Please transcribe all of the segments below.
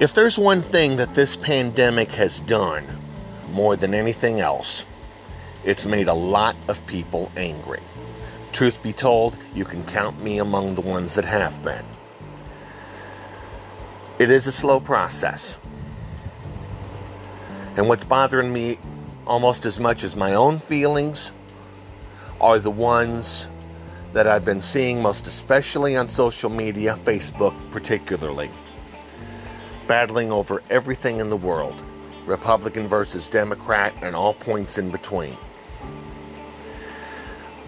If there's one thing that this pandemic has done more than anything else, it's made a lot of people angry. Truth be told, you can count me among the ones that have been. It is a slow process. And what's bothering me almost as much as my own feelings are the ones that I've been seeing most especially on social media, Facebook particularly, battling over everything in the world Republican versus Democrat, and all points in between.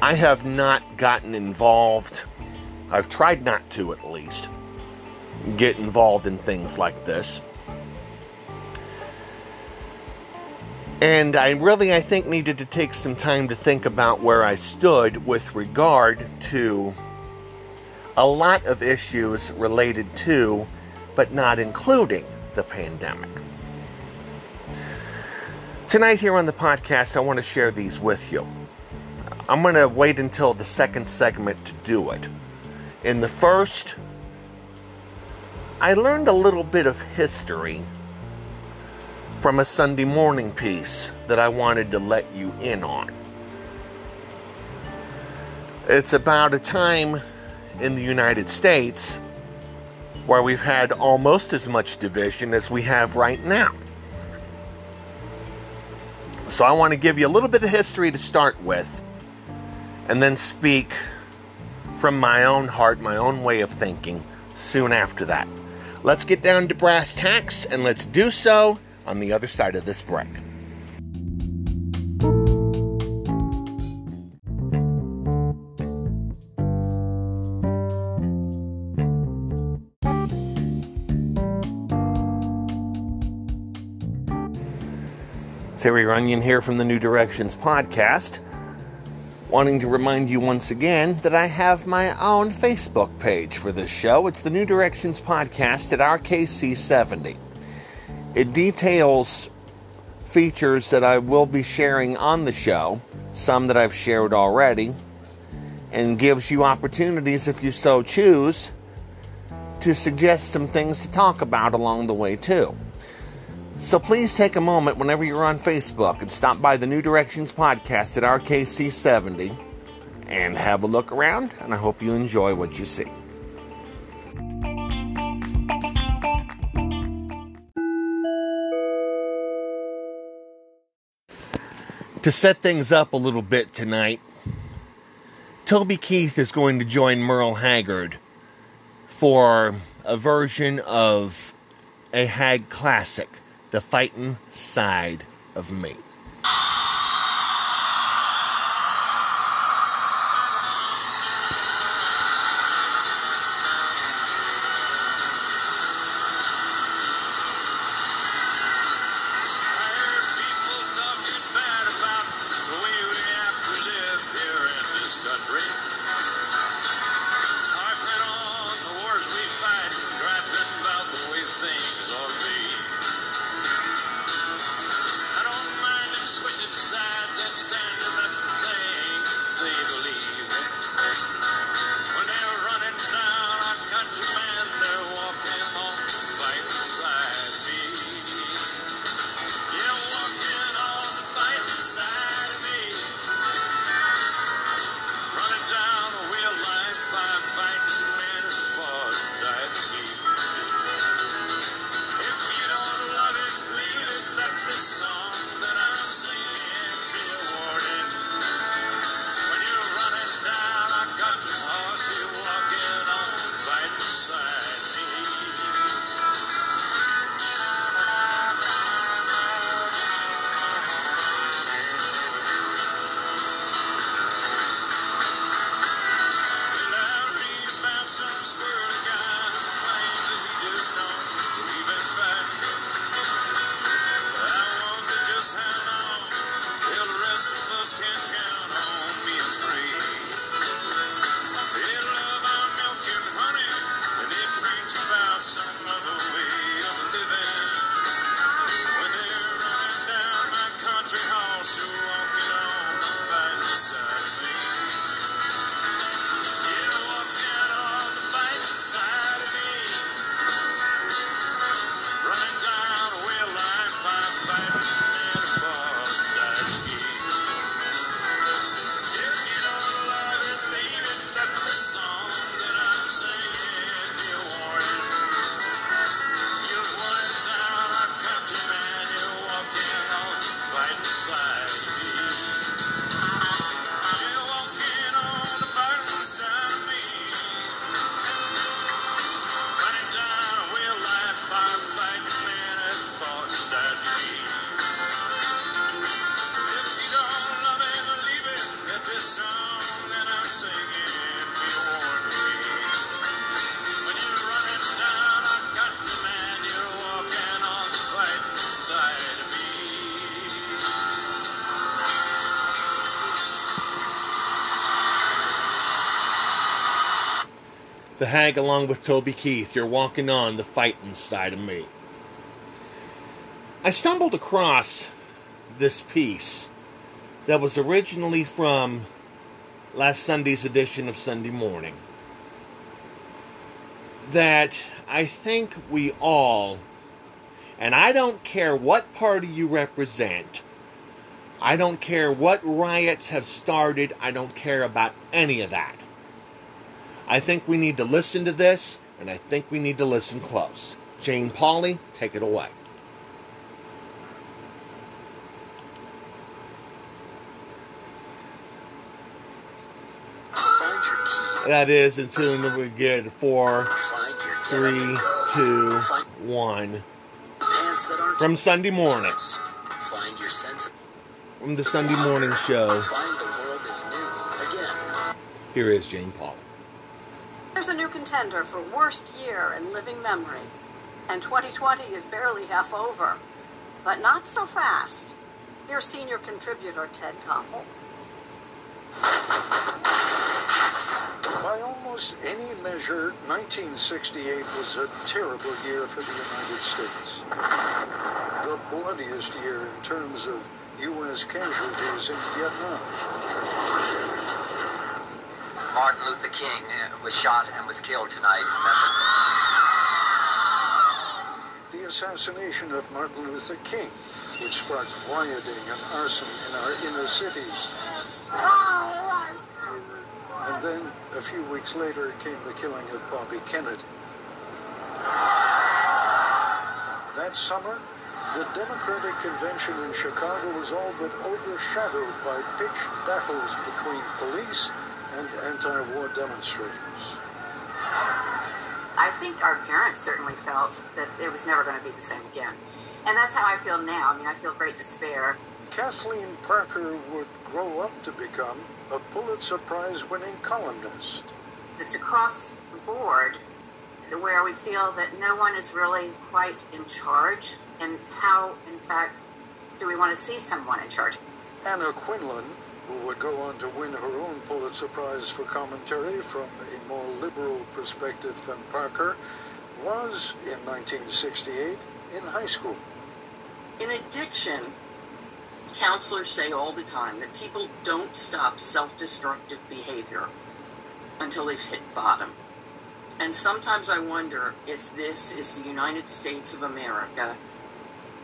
I have not gotten involved, I've tried not to at least, get involved in things like this. And I really, I think, needed to take some time to think about where I stood with regard to a lot of issues related to, but not including, the pandemic. Tonight, here on the podcast, I want to share these with you. I'm going to wait until the second segment to do it. In the first, I learned a little bit of history from a Sunday morning piece that I wanted to let you in on. It's about a time in the United States where we've had almost as much division as we have right now. So I want to give you a little bit of history to start with and then speak from my own heart, my own way of thinking soon after that. Let's get down to brass tacks and let's do so on the other side of this break. Terry Runyan here from the New Directions podcast, wanting to remind you once again that I have my own Facebook page for this show. It's the New Directions podcast at RKC70. It details features that I will be sharing on the show, some that I've shared already, and gives you opportunities, if you so choose, to suggest some things to talk about along the way, too. So please take a moment whenever you're on Facebook and stop by the New Directions podcast at RKC70 and have a look around, and I hope you enjoy what you see. To set things up a little bit tonight, Toby Keith is going to join Merle Haggard for a version of a Hag classic, The fighting Side of Me. The hag along with Toby Keith. You're walking on the fighting side of me. I stumbled across this piece that was originally from last Sunday's edition of Sunday Morning. That I think we all, and I don't care what party you represent, I don't care what riots have started, I don't care about any of that. I think we need to listen to this, and I think we need to listen close. Jane Pauley, take it away. That is until we get four, three, two, one. From Sunday morning. From the Sunday morning show. Here is Jane Paul. There's a new contender for worst year in living memory. And 2020 is barely half over. But not so fast. Here's senior contributor Ted Koppel. By almost any measure, 1968 was a terrible year for the United States. The bloodiest year in terms of U.S. casualties in Vietnam. Martin Luther King uh, was shot and was killed tonight. The assassination of Martin Luther King, which sparked rioting and arson in our inner cities. And then, a few weeks later, came the killing of Bobby Kennedy. That summer, the Democratic Convention in Chicago was all but overshadowed by pitched battles between police and anti-war demonstrators. I think our parents certainly felt that it was never going to be the same again. And that's how I feel now. I mean, I feel great despair. Kathleen Parker would grow up to become a Pulitzer Prize winning columnist. It's across the board where we feel that no one is really quite in charge, and how, in fact, do we want to see someone in charge? Anna Quindlen, who would go on to win her own Pulitzer Prize for commentary from a more liberal perspective than Parker, was in 1968 in high school. In addiction, counselors say all the time that people don't stop self destructive behavior until they've hit bottom. And sometimes I wonder if this is the United States of America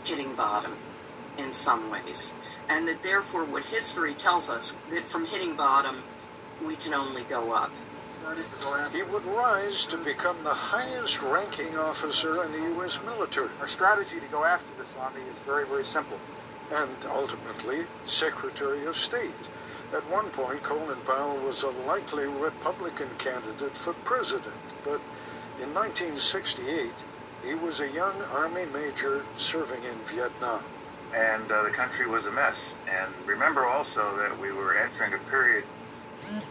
hitting bottom in some ways. And that therefore, what history tells us that from hitting bottom, we can only go up. He would rise to become the highest ranking officer in the U.S. military. Our strategy to go after this army is very, very simple and ultimately Secretary of State. At one point, Colin Powell was a likely Republican candidate for president, but in 1968, he was a young Army major serving in Vietnam. And uh, the country was a mess. And remember also that we were entering a period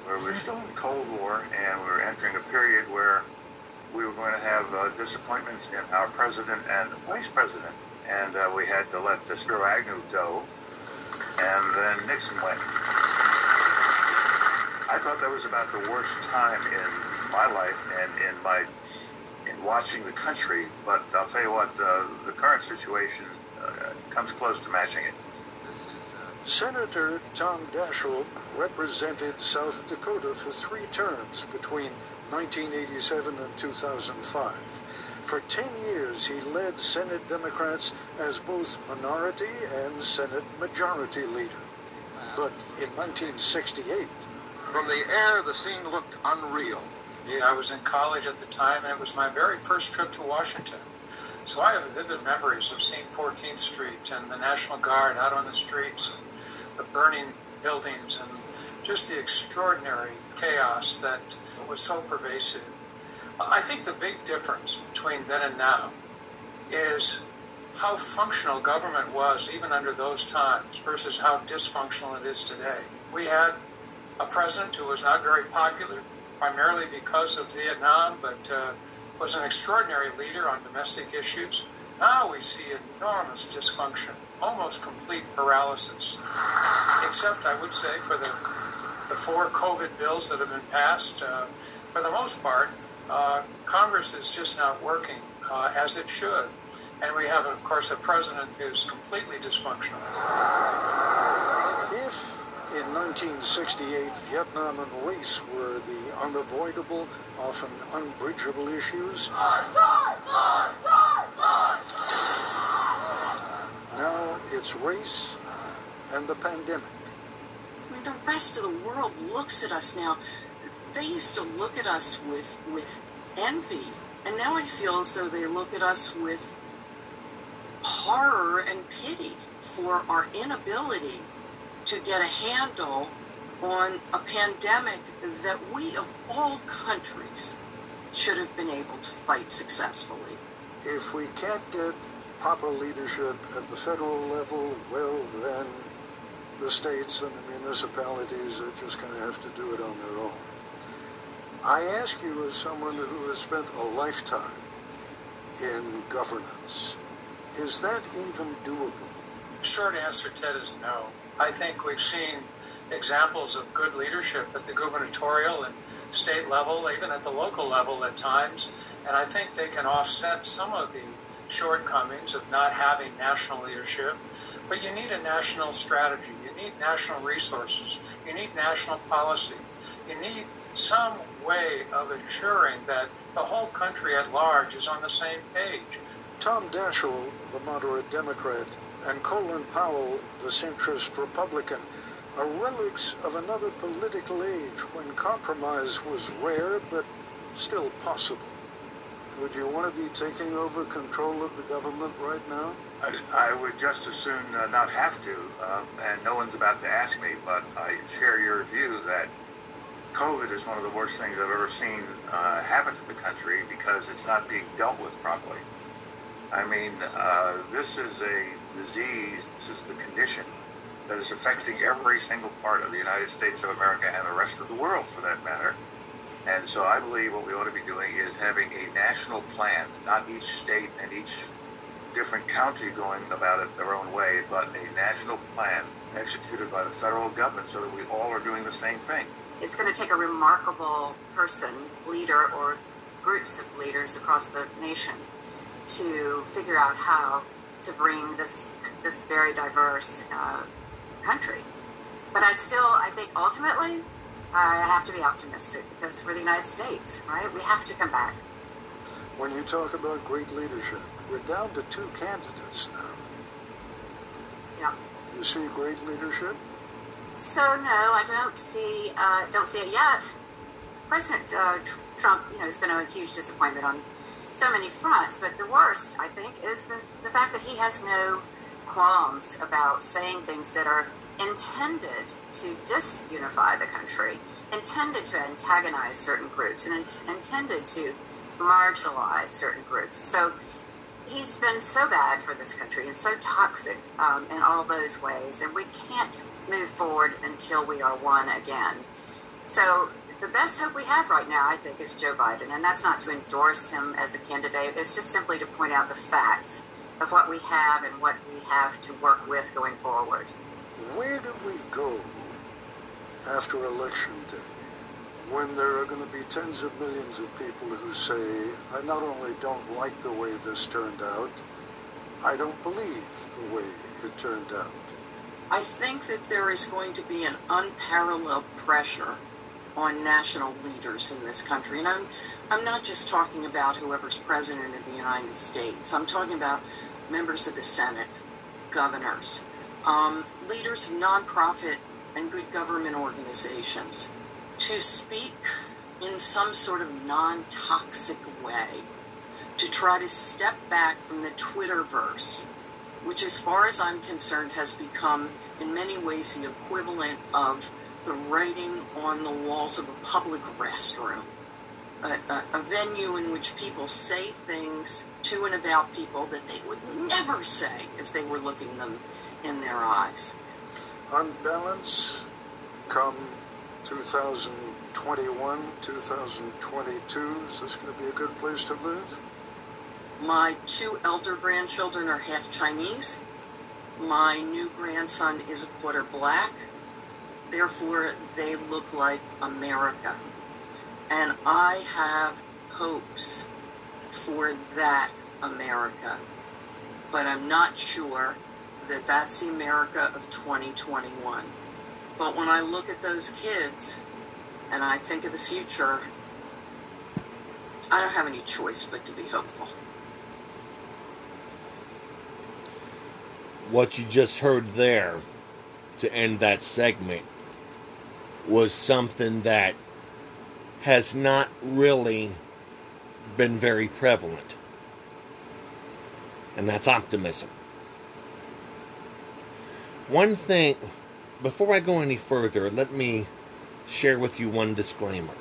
where we were still in the Cold War, and we were entering a period where we were going to have uh, disappointments in our president and vice president and uh, we had to let Spiro Agnew go, and then Nixon went. I thought that was about the worst time in my life and in my in watching the country. But I'll tell you what, uh, the current situation comes close to matching it. Uh, Senator Tom Daschle represented South Dakota for three terms between 1987 and 2005. For 10 years, he led Senate Democrats as both minority and Senate majority leader. But in 1968, from the air, the scene looked unreal. Yeah, I was in college at the time, and it was my very first trip to Washington. So I have vivid memories of seeing 14th Street and the National Guard out on the streets, and the burning buildings, and just the extraordinary chaos that was so pervasive. I think the big difference between then and now is how functional government was even under those times versus how dysfunctional it is today. We had a president who was not very popular, primarily because of Vietnam, but uh, was an extraordinary leader on domestic issues. Now we see enormous dysfunction, almost complete paralysis, except I would say for the, the four COVID bills that have been passed, uh, for the most part, uh, Congress is just not working uh, as it should. And we have, of course, a president who's completely dysfunctional. If in 1968 Vietnam and race were the unavoidable, often unbridgeable issues, now it's race and the pandemic. I mean, the rest of the world looks at us now. They used to look at us with with envy, and now I feel as though they look at us with horror and pity for our inability to get a handle on a pandemic that we, of all countries, should have been able to fight successfully. If we can't get proper leadership at the federal level, well, then the states and the municipalities are just going to have to do it on their own. I ask you, as someone who has spent a lifetime in governance, is that even doable? Short answer, Ted, is no. I think we've seen examples of good leadership at the gubernatorial and state level, even at the local level at times, and I think they can offset some of the shortcomings of not having national leadership. But you need a national strategy, you need national resources, you need national policy, you need some way of ensuring that the whole country at large is on the same page. Tom Daschle, the moderate Democrat, and Colin Powell, the centrist Republican, are relics of another political age when compromise was rare but still possible. Would you want to be taking over control of the government right now? I, I would just as soon uh, not have to, uh, and no one's about to ask me, but I share your view that COVID is one of the worst things I've ever seen uh, happen to the country because it's not being dealt with properly. I mean, uh, this is a disease, this is the condition that is affecting every single part of the United States of America and the rest of the world for that matter. And so I believe what we ought to be doing is having a national plan, not each state and each different county going about it their own way, but a national plan executed by the federal government so that we all are doing the same thing. It's going to take a remarkable person, leader, or groups of leaders across the nation to figure out how to bring this this very diverse uh, country. But I still, I think ultimately, I have to be optimistic because for the United States, right, we have to come back. When you talk about great leadership, we're down to two candidates now. Yeah. Do you see great leadership? So no, I don't see uh, don't see it yet. President uh, Trump, you know, has been a huge disappointment on so many fronts, but the worst, I think, is the, the fact that he has no qualms about saying things that are intended to disunify the country, intended to antagonize certain groups, and in- intended to marginalize certain groups. So he's been so bad for this country and so toxic um, in all those ways, and we can't move forward until we are one again. So the best hope we have right now, I think, is Joe Biden, and that's not to endorse him as a candidate. It's just simply to point out the facts of what we have and what we have to work with going forward. Where do we go after Election Day when there are going to be tens of millions of people who say, I not only don't like the way this turned out, I don't believe the way it turned out? I think that there is going to be an unparalleled pressure on national leaders in this country. And I'm, I'm not just talking about whoever's president of the United States, I'm talking about members of the Senate, governors, um, leaders of nonprofit and good government organizations to speak in some sort of non toxic way, to try to step back from the Twitterverse, which, as far as I'm concerned, has become in many ways the equivalent of the writing on the walls of a public restroom, a, a, a, venue in which people say things to and about people that they would never say if they were looking them in their eyes. On balance, come 2021, 2022, is this going to be a good place to live? My two elder grandchildren are half Chinese. My new grandson is a quarter black therefore they look like America. And I have hopes for that America. But I'm not sure that that's the America of 2021. But when I look at those kids and I think of the future, I don't have any choice but to be hopeful. What you just heard there to end that segment was something that has not really been very prevalent. And that's optimism. One thing, before I go any further, let me share with you one disclaimer.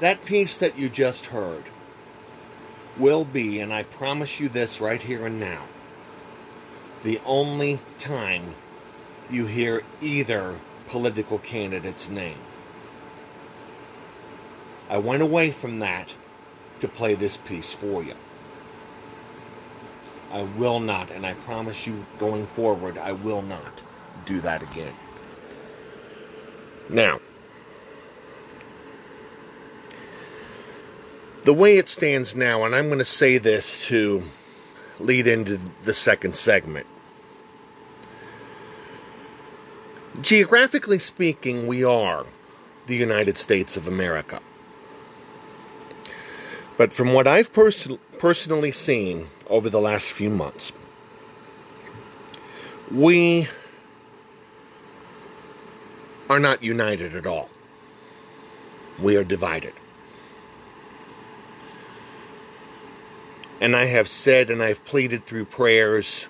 That piece that you just heard will be, and I promise you this right here and now, the only time you hear either political candidate's name. I went away from that to play this piece for you. I will not, and I promise you going forward, I will not do that again. Now, the way it stands now, and I'm going to say this to lead into the second segment. Geographically speaking, we are the United States of America. But from what I've pers- personally seen over the last few months, we are not united at all. We are divided. And I have said and I've pleaded through prayers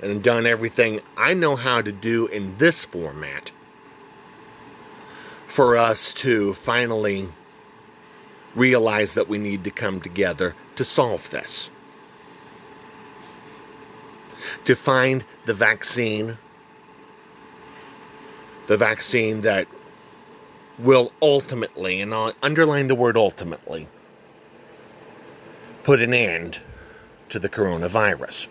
and done everything I know how to do in this format for us to finally realize that we need to come together to solve this. To find the vaccine, the vaccine that will ultimately, and I'll underline the word ultimately, put an end to the coronavirus.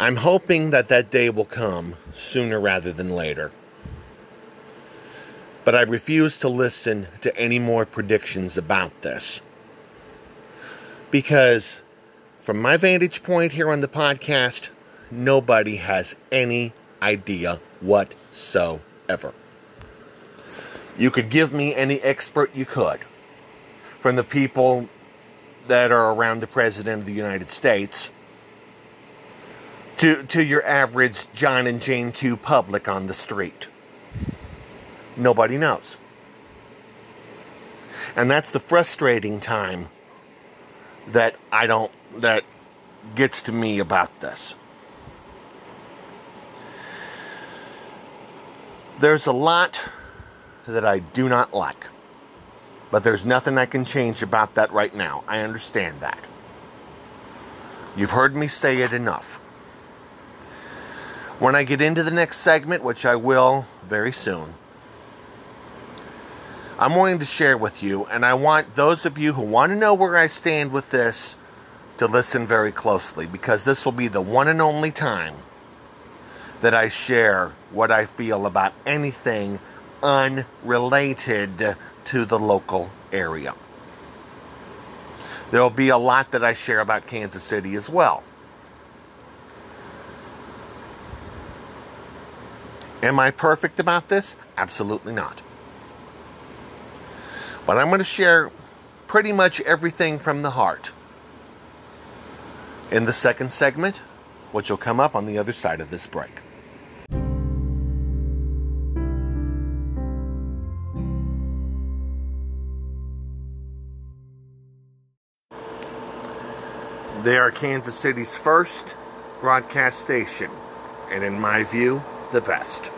I'm hoping that that day will come sooner rather than later. But I refuse to listen to any more predictions about this. Because, from my vantage point here on the podcast, nobody has any idea whatsoever. You could give me any expert you could. From the people that are around the President of the United States to, to your average John and Jane Q public on the street. Nobody knows. And that's the frustrating time that I don't, that gets to me about this. There's a lot that I do not like. But there's nothing I can change about that right now. I understand that. You've heard me say it enough. When I get into the next segment, which I will very soon, I'm wanting to share with you, and I want those of you who want to know where I stand with this to listen very closely because this will be the one and only time that I share what I feel about anything unrelated to the local area. There will be a lot that I share about Kansas City as well. Am I perfect about this? Absolutely not. But I'm going to share pretty much everything from the heart in the second segment, which will come up on the other side of this break. They are Kansas City's first broadcast station, and in my view, the best.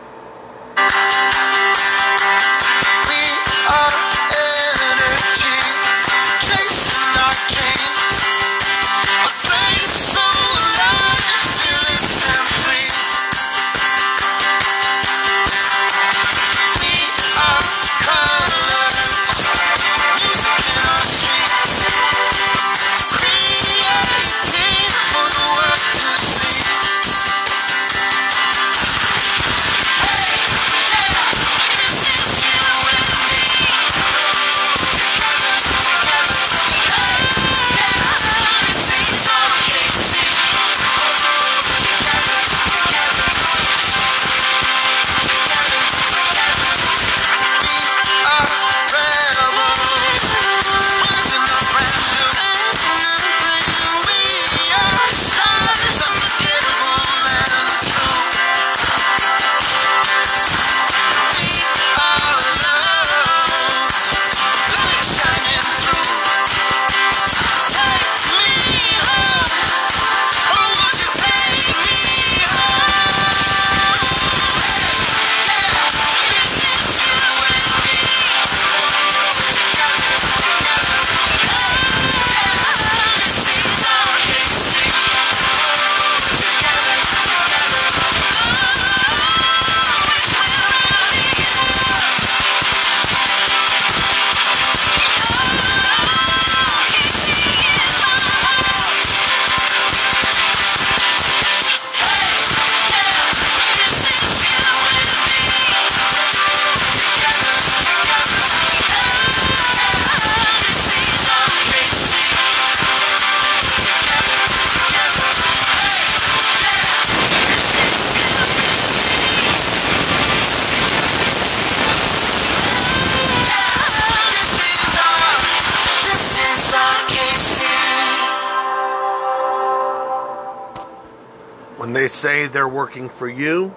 Say they're working for you,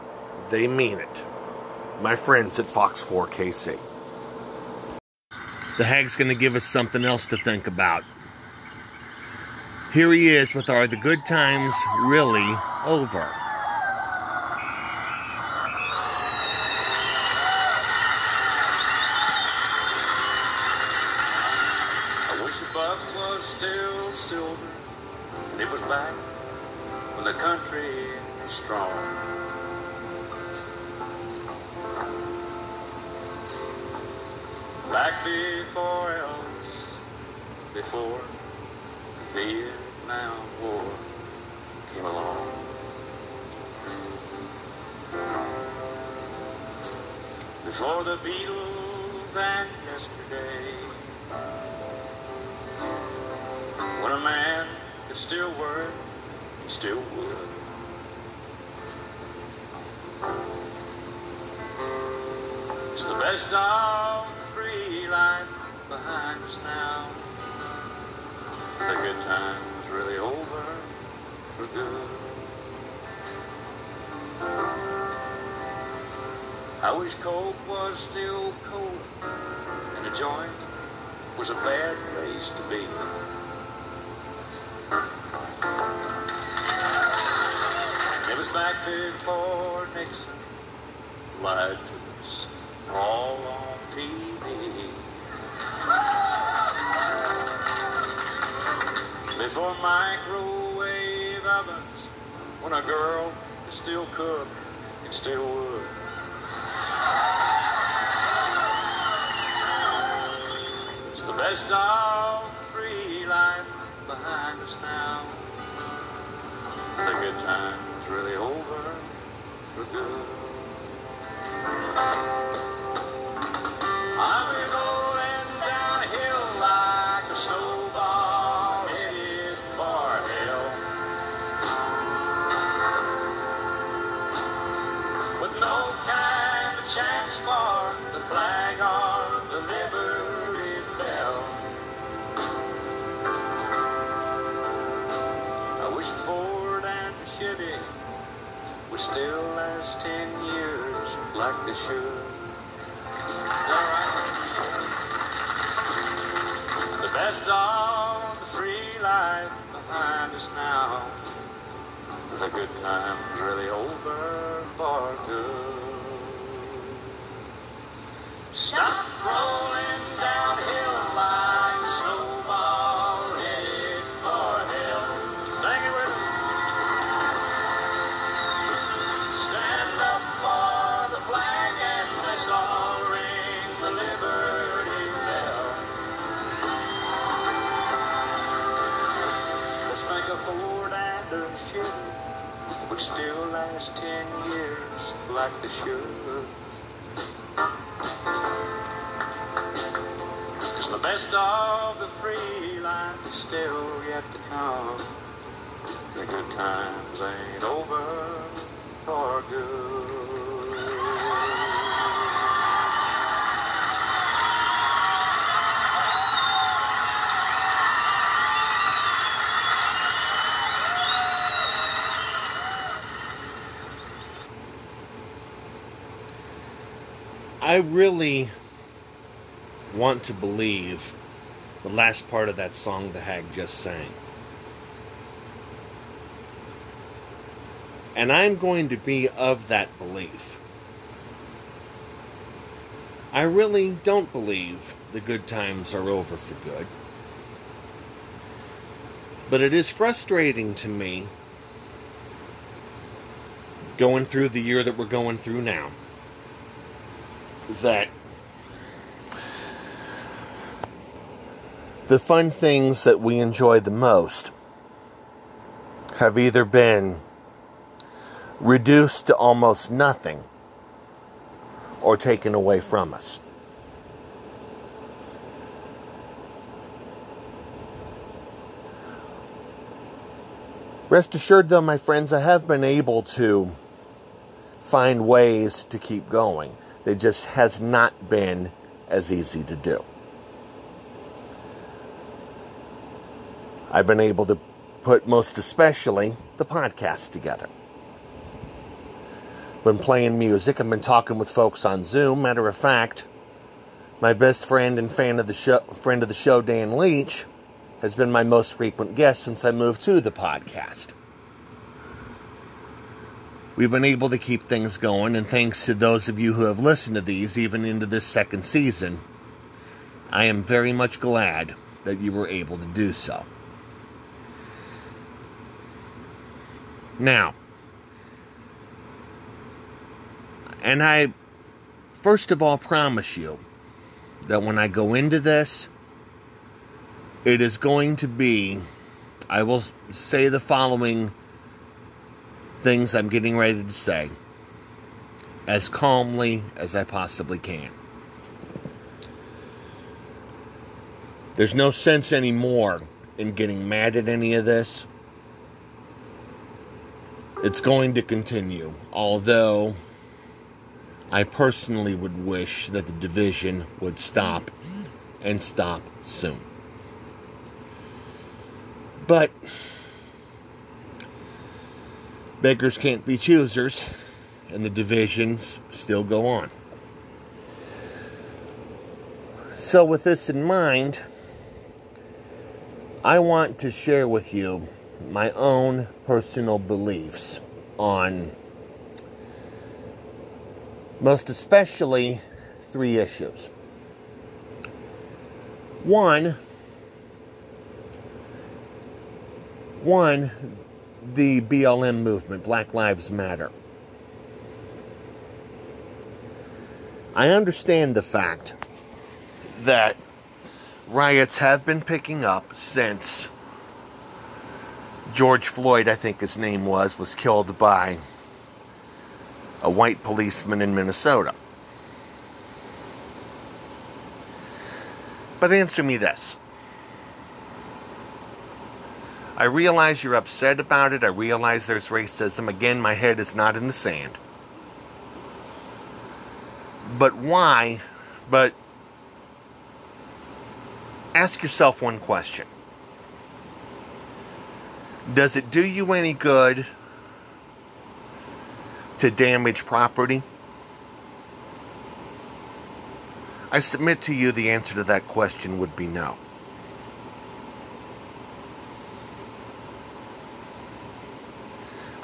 they mean it. My friends at Fox 4 KC. The Hag's going to give us something else to think about. Here he is with Are the Good Times Really Over? Back before Elvis, before the Vietnam War came along. Before the Beatles and yesterday. When a man could still work, and still would. It's the best of free life behind us now. The good time's really over for good. I wish Coke was still cold and a joint was a bad place to be. It was back before Nixon lied to us all on TV. Before microwave ovens, when a girl could still cook and still would. It's the best of free life behind us now. The good time's really over for good. I've been And would still last ten years like they should. Is that? The best of the free life behind us now. The good time's really over for good. Stop rolling downhill last ten years like they should. Cause the best of the free life is still yet to come. The good times ain't over for good. I really want to believe the last part of that song the hag just sang. And I'm going to be of that belief. I really don't believe the good times are over for good. But it is frustrating to me going through the year that we're going through now that the fun things that we enjoy the most have either been reduced to almost nothing or taken away from us. Rest assured, though, my friends, I have been able to find ways to keep going. It just has not been as easy to do. I've been able to put most especially the podcast together. been playing music. I've been talking with folks on Zoom. Matter of fact, my best friend and fan of the show, friend of the show, Dan Leach, has been my most frequent guest since I moved to the podcast. We've been able to keep things going, and thanks to those of you who have listened to these, even into this second season, I am very much glad that you were able to do so. Now, and I first of all promise you that when I go into this, it is going to be, I will say the following things I'm getting ready to say as calmly as I possibly can. There's no sense anymore in getting mad at any of this. It's going to continue, although I personally would wish that the division would stop and stop soon. But beggars can't be choosers, and the divisions still go on. So, with this in mind, I want to share with you my own personal beliefs on most especially three issues. One, one, the BLM movement, Black Lives Matter. I understand the fact that riots have been picking up since George Floyd, I think his name was, was killed by a white policeman in Minnesota. But answer me this. I realize you're upset about it. I realize there's racism. Again, my head is not in the sand. But why? But ask yourself one question Does it do you any good to damage property? I submit to you the answer to that question would be no.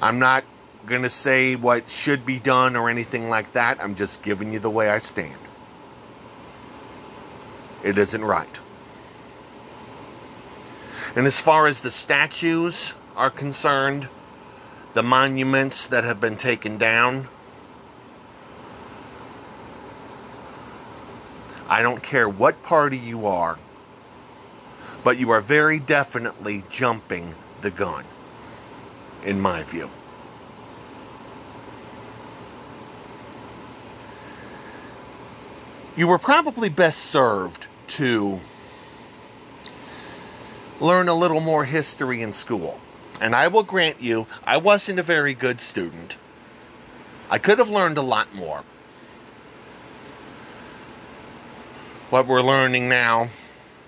I'm not going to say what should be done or anything like that. I'm just giving you the way I stand. It isn't right. And as far as the statues are concerned, the monuments that have been taken down, I don't care what party you are, but you are very definitely jumping the gun in my view. You were probably best served to learn a little more history in school. And I will grant you, I wasn't a very good student. I could have learned a lot more. What we're learning now,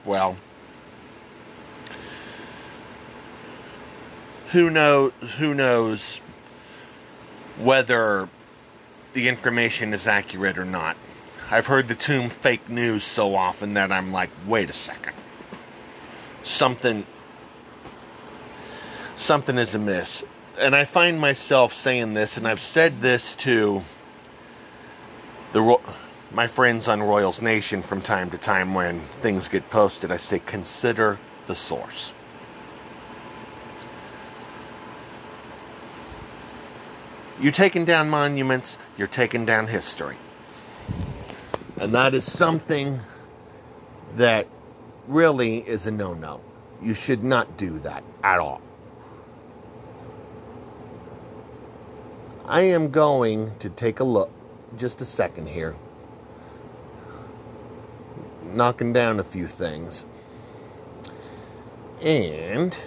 well, who knows who knows whether the information is accurate or not. I've heard the term fake news so often that I'm like, wait a second. Something something is amiss. And I find myself saying this and I've said this to the my friends on Royals Nation from time to time when things get posted. I say consider the source. You're taking down monuments, you're taking down history. And that is something that really is a no no. You should not do that at all. I am going to take a look, just a second here, knocking down a few things. And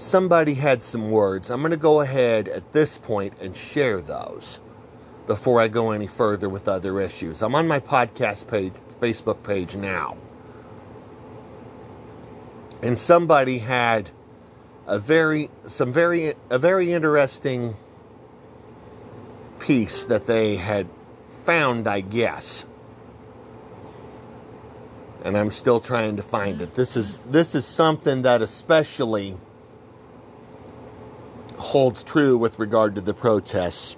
somebody had some words. I'm going to go ahead at this point and share those before I go any further with other issues. I'm on my podcast page, Facebook page now. And somebody had a very some very a very interesting piece that they had found, I guess. And I'm still trying to find it. This is this is something that especially holds true with regard to the protests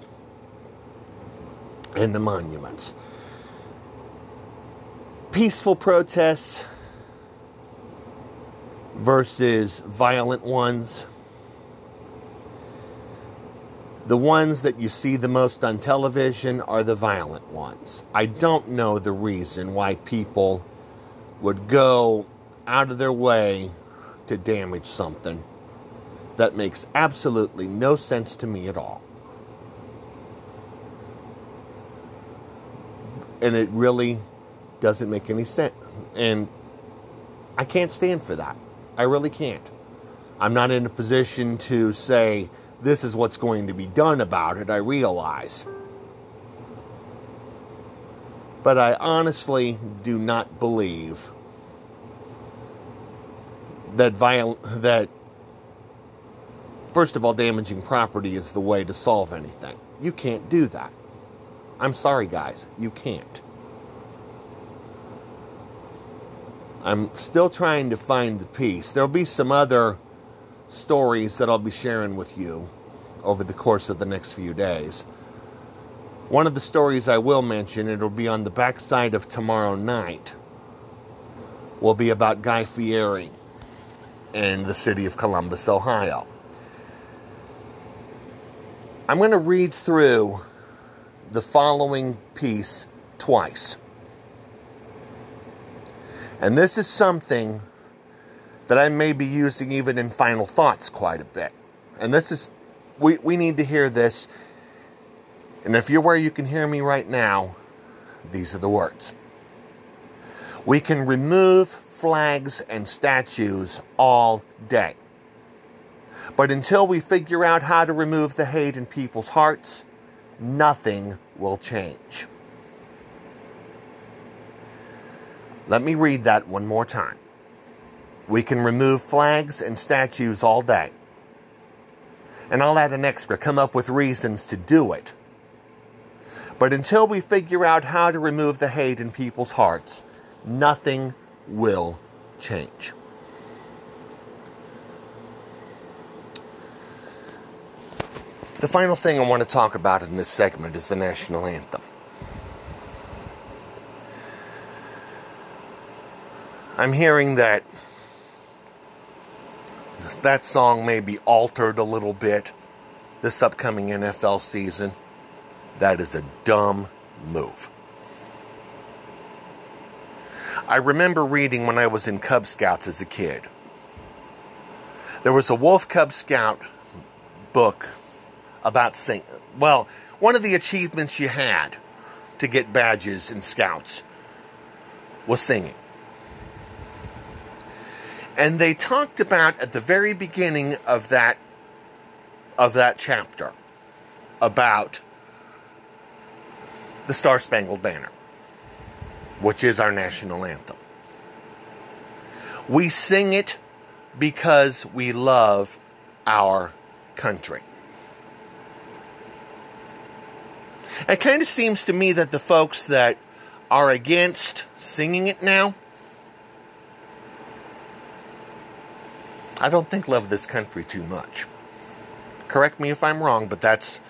and the monuments. Peaceful protests versus violent ones. The ones that you see the most on television are the violent ones. I don't know the reason why people would go out of their way to damage something. That makes absolutely no sense to me at all. And it really doesn't make any sense. And I can't stand for that. I really can't. I'm not in a position to say this is what's going to be done about it, I realize. But I honestly do not believe that viol- that first of all damaging property is the way to solve anything. You can't do that. I'm sorry guys, you can't. I'm still trying to find the piece. There'll be some other stories that I'll be sharing with you over the course of the next few days. One of the stories I will mention, it'll be on the backside of tomorrow night, will be about Guy Fieri in the city of Columbus, Ohio. I'm going to read through the following piece twice. And this is something that I may be using even in final thoughts quite a bit. And this is, we, we need to hear this. And if you're where you can hear me right now, these are the words. We can remove flags and statues all day. But until we figure out how to remove the hate in people's hearts, nothing will change. Let me read that one more time. We can remove flags and statues all day. And I'll add an extra, come up with reasons to do it. But until we figure out how to remove the hate in people's hearts, nothing will change. The final thing I want to talk about in this segment is the national anthem. I'm hearing that that song may be altered a little bit this upcoming NFL season. That is a dumb move. I remember reading when I was in Cub Scouts as a kid. There was a Wolf Cub Scout book about singing. Well, one of the achievements you had to get badges in Scouts was singing. And they talked about at the very beginning of that of that chapter about the Star Spangled Banner, which is our national anthem. We sing it because we love our country. It kind of seems to me that the folks that are against singing it now, I don't think love this country too much. Correct me if I'm wrong, but that's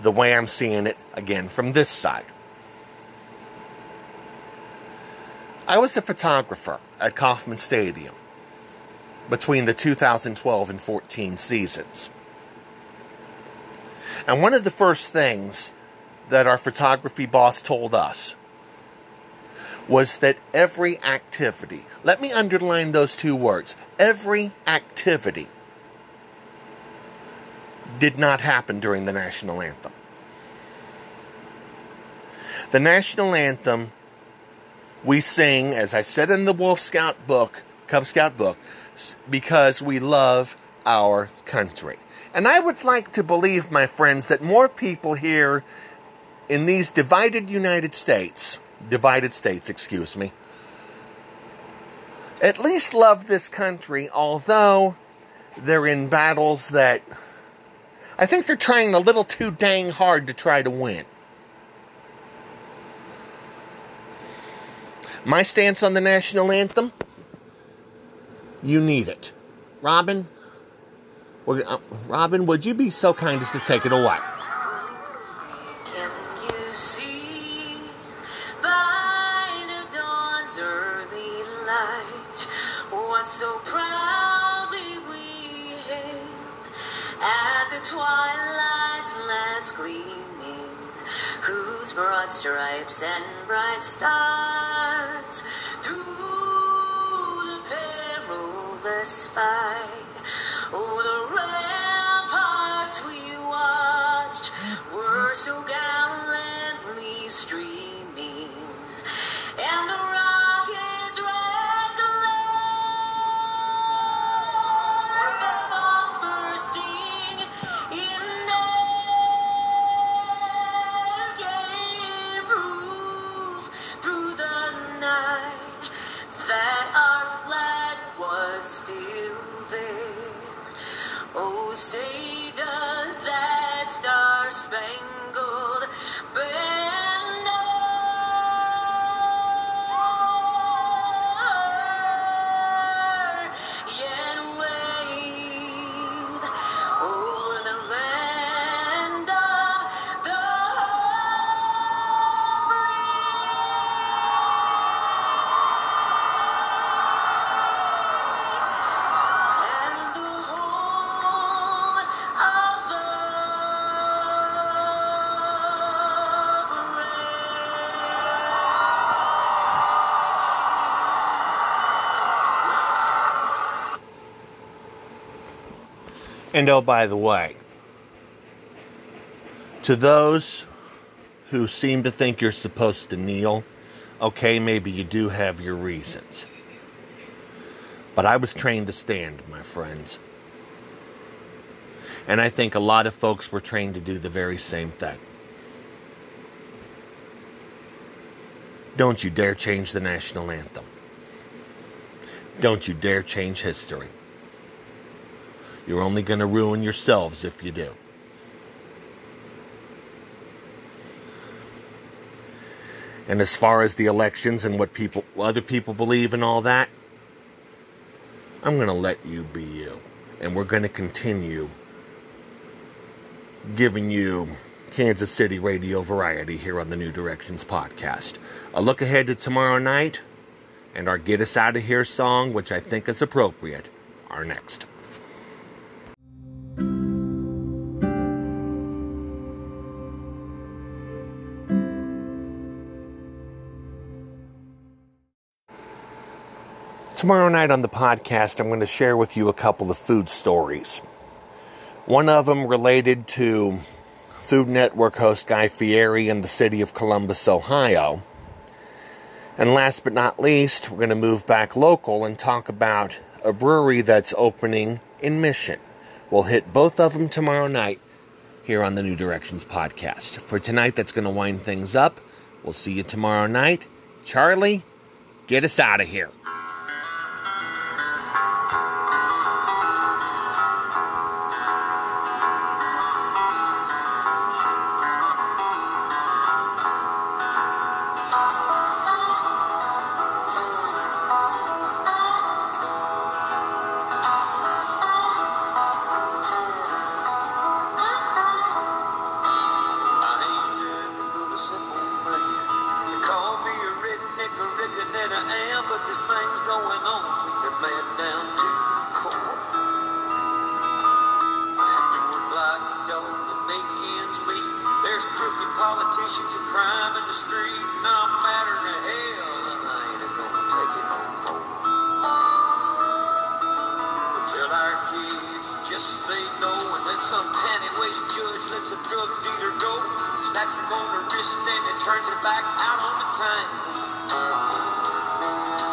the way I'm seeing it again from this side. I was a photographer at Kauffman Stadium between the 2012 and 14 seasons. And one of the first things that our photography boss told us was that every activity, let me underline those two words, every activity did not happen during the national anthem. The national anthem we sing, as I said in the Wolf Scout book, Cub Scout book, because we love our country. And I would like to believe, my friends, that more people here in these divided United States, divided states, excuse me, at least love this country, although they're in battles that I think they're trying a little too dang hard to try to win. My stance on the national anthem you need it. Robin, uh, Robin, would you be so kind as to take it away? So proudly we hailed at the twilight's last gleaming, whose broad stripes and bright stars through the perilous fight over the ramparts we watched were so gallantly And oh, by the way, to those who seem to think you're supposed to kneel, okay, maybe you do have your reasons. But I was trained to stand, my friends. And I think a lot of folks were trained to do the very same thing. Don't you dare change the national anthem. Don't you dare change history. You're only going to ruin yourselves if you do. And as far as the elections and what people other people believe and all that, I'm going to let you be you. And we're going to continue giving you Kansas City radio variety here on the New Directions podcast. A look ahead to tomorrow night and our Get Us Out of Here song, which I think is appropriate, are next. Tomorrow night on the podcast, I'm going to share with you a couple of food stories. One of them related to Food Network host Guy Fieri in the city of Columbus, Ohio. And last but not least, we're going to move back local and talk about a brewery that's opening in Mission. We'll hit both of them tomorrow night here on the New Directions podcast. For tonight, that's going to wind things up. We'll see you tomorrow night. Charlie, get us out of here. There's crooked politicians and crime in the street, and I'm madder than hell, and I ain't gonna take it no more. Tell our kids just say no and let some panty-waist judge let some drug dealer go. Snaps him on the wrist and then turns it back out on the time.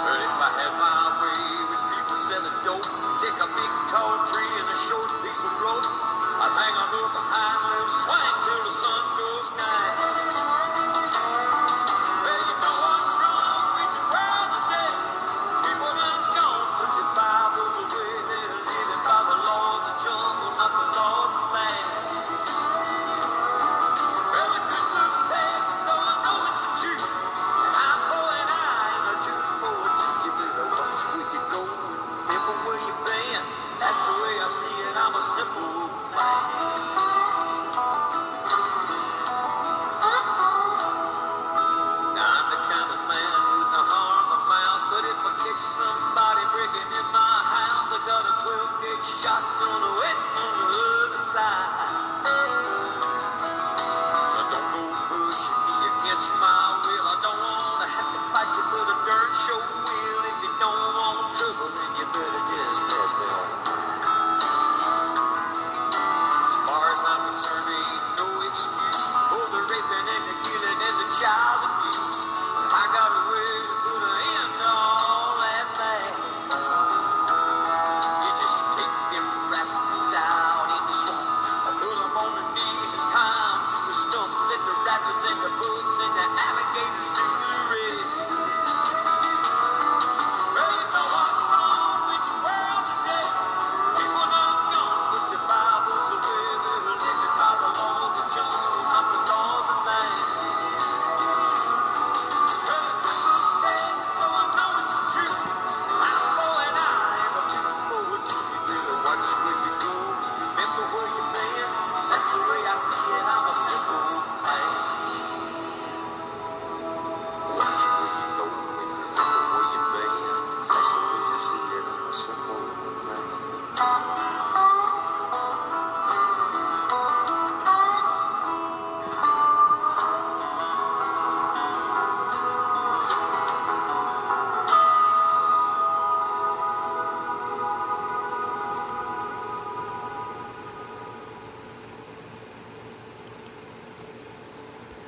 But if I had my way with people selling dope, take a big tall tree and a short piece of rope, I'd hang on to behind a little swing.